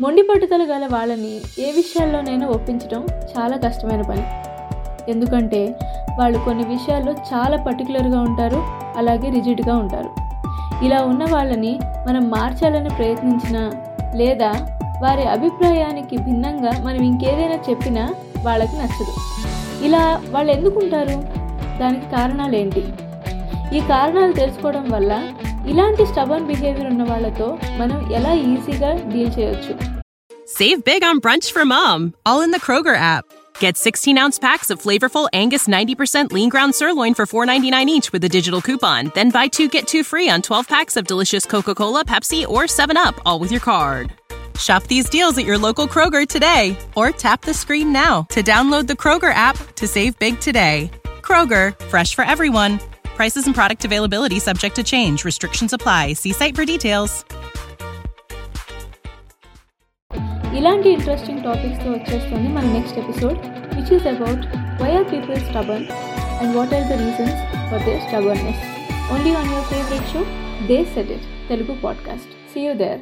మొండి పట్టుదల గల వాళ్ళని ఏ విషయాల్లోనైనా ఒప్పించడం చాలా కష్టమైన పని. ఎందుకంటే వాళ్ళు కొన్ని విషయాల్లో చాలా పర్టికులర్గా ఉంటారు అలాగే రిజిడ్గా ఉంటారు. ఇలా ఉన్న వాళ్ళని మనం మార్చాలని ప్రయత్నించినా లేదా వారి అభిప్రాయానికి భిన్నంగా మనం ఇంకేదైనా చెప్పినా వాళ్ళకి నచ్చదు. ఇలా వాళ్ళు ఎందుకు ఉంటారు దానికి కారణాలు ఏంటి ఈ కారణాలు తెలుసుకోవడం వల్ల ఇలాంటి స్టబన్ బిహేవియర్ ఉన్న వాళ్ళతో మనం ఎలా ఈజీగా డీల్ చేయొచ్చు Save big on brunch for mom, all in the Kroger app. Get 16 ounce packs of flavorful Angus 90% lean ground sirloin for $4.99 each with a digital coupon. Then buy two get two free on 12 packs of delicious Coca Cola, Pepsi, or 7UP, all with your card. Shop these deals at your local Kroger today or tap the screen now to download the Kroger app to save big today. Kroger, fresh for everyone. Prices and product availability subject to change. Restrictions apply. See site for details. ఇలాంటి interesting టాపిక్స్తో వచ్చేస్తుంది మన next episode which is about why are people stubborn and what are the reasons for their stubbornness only on your favourite show they set it Telugu podcast see you there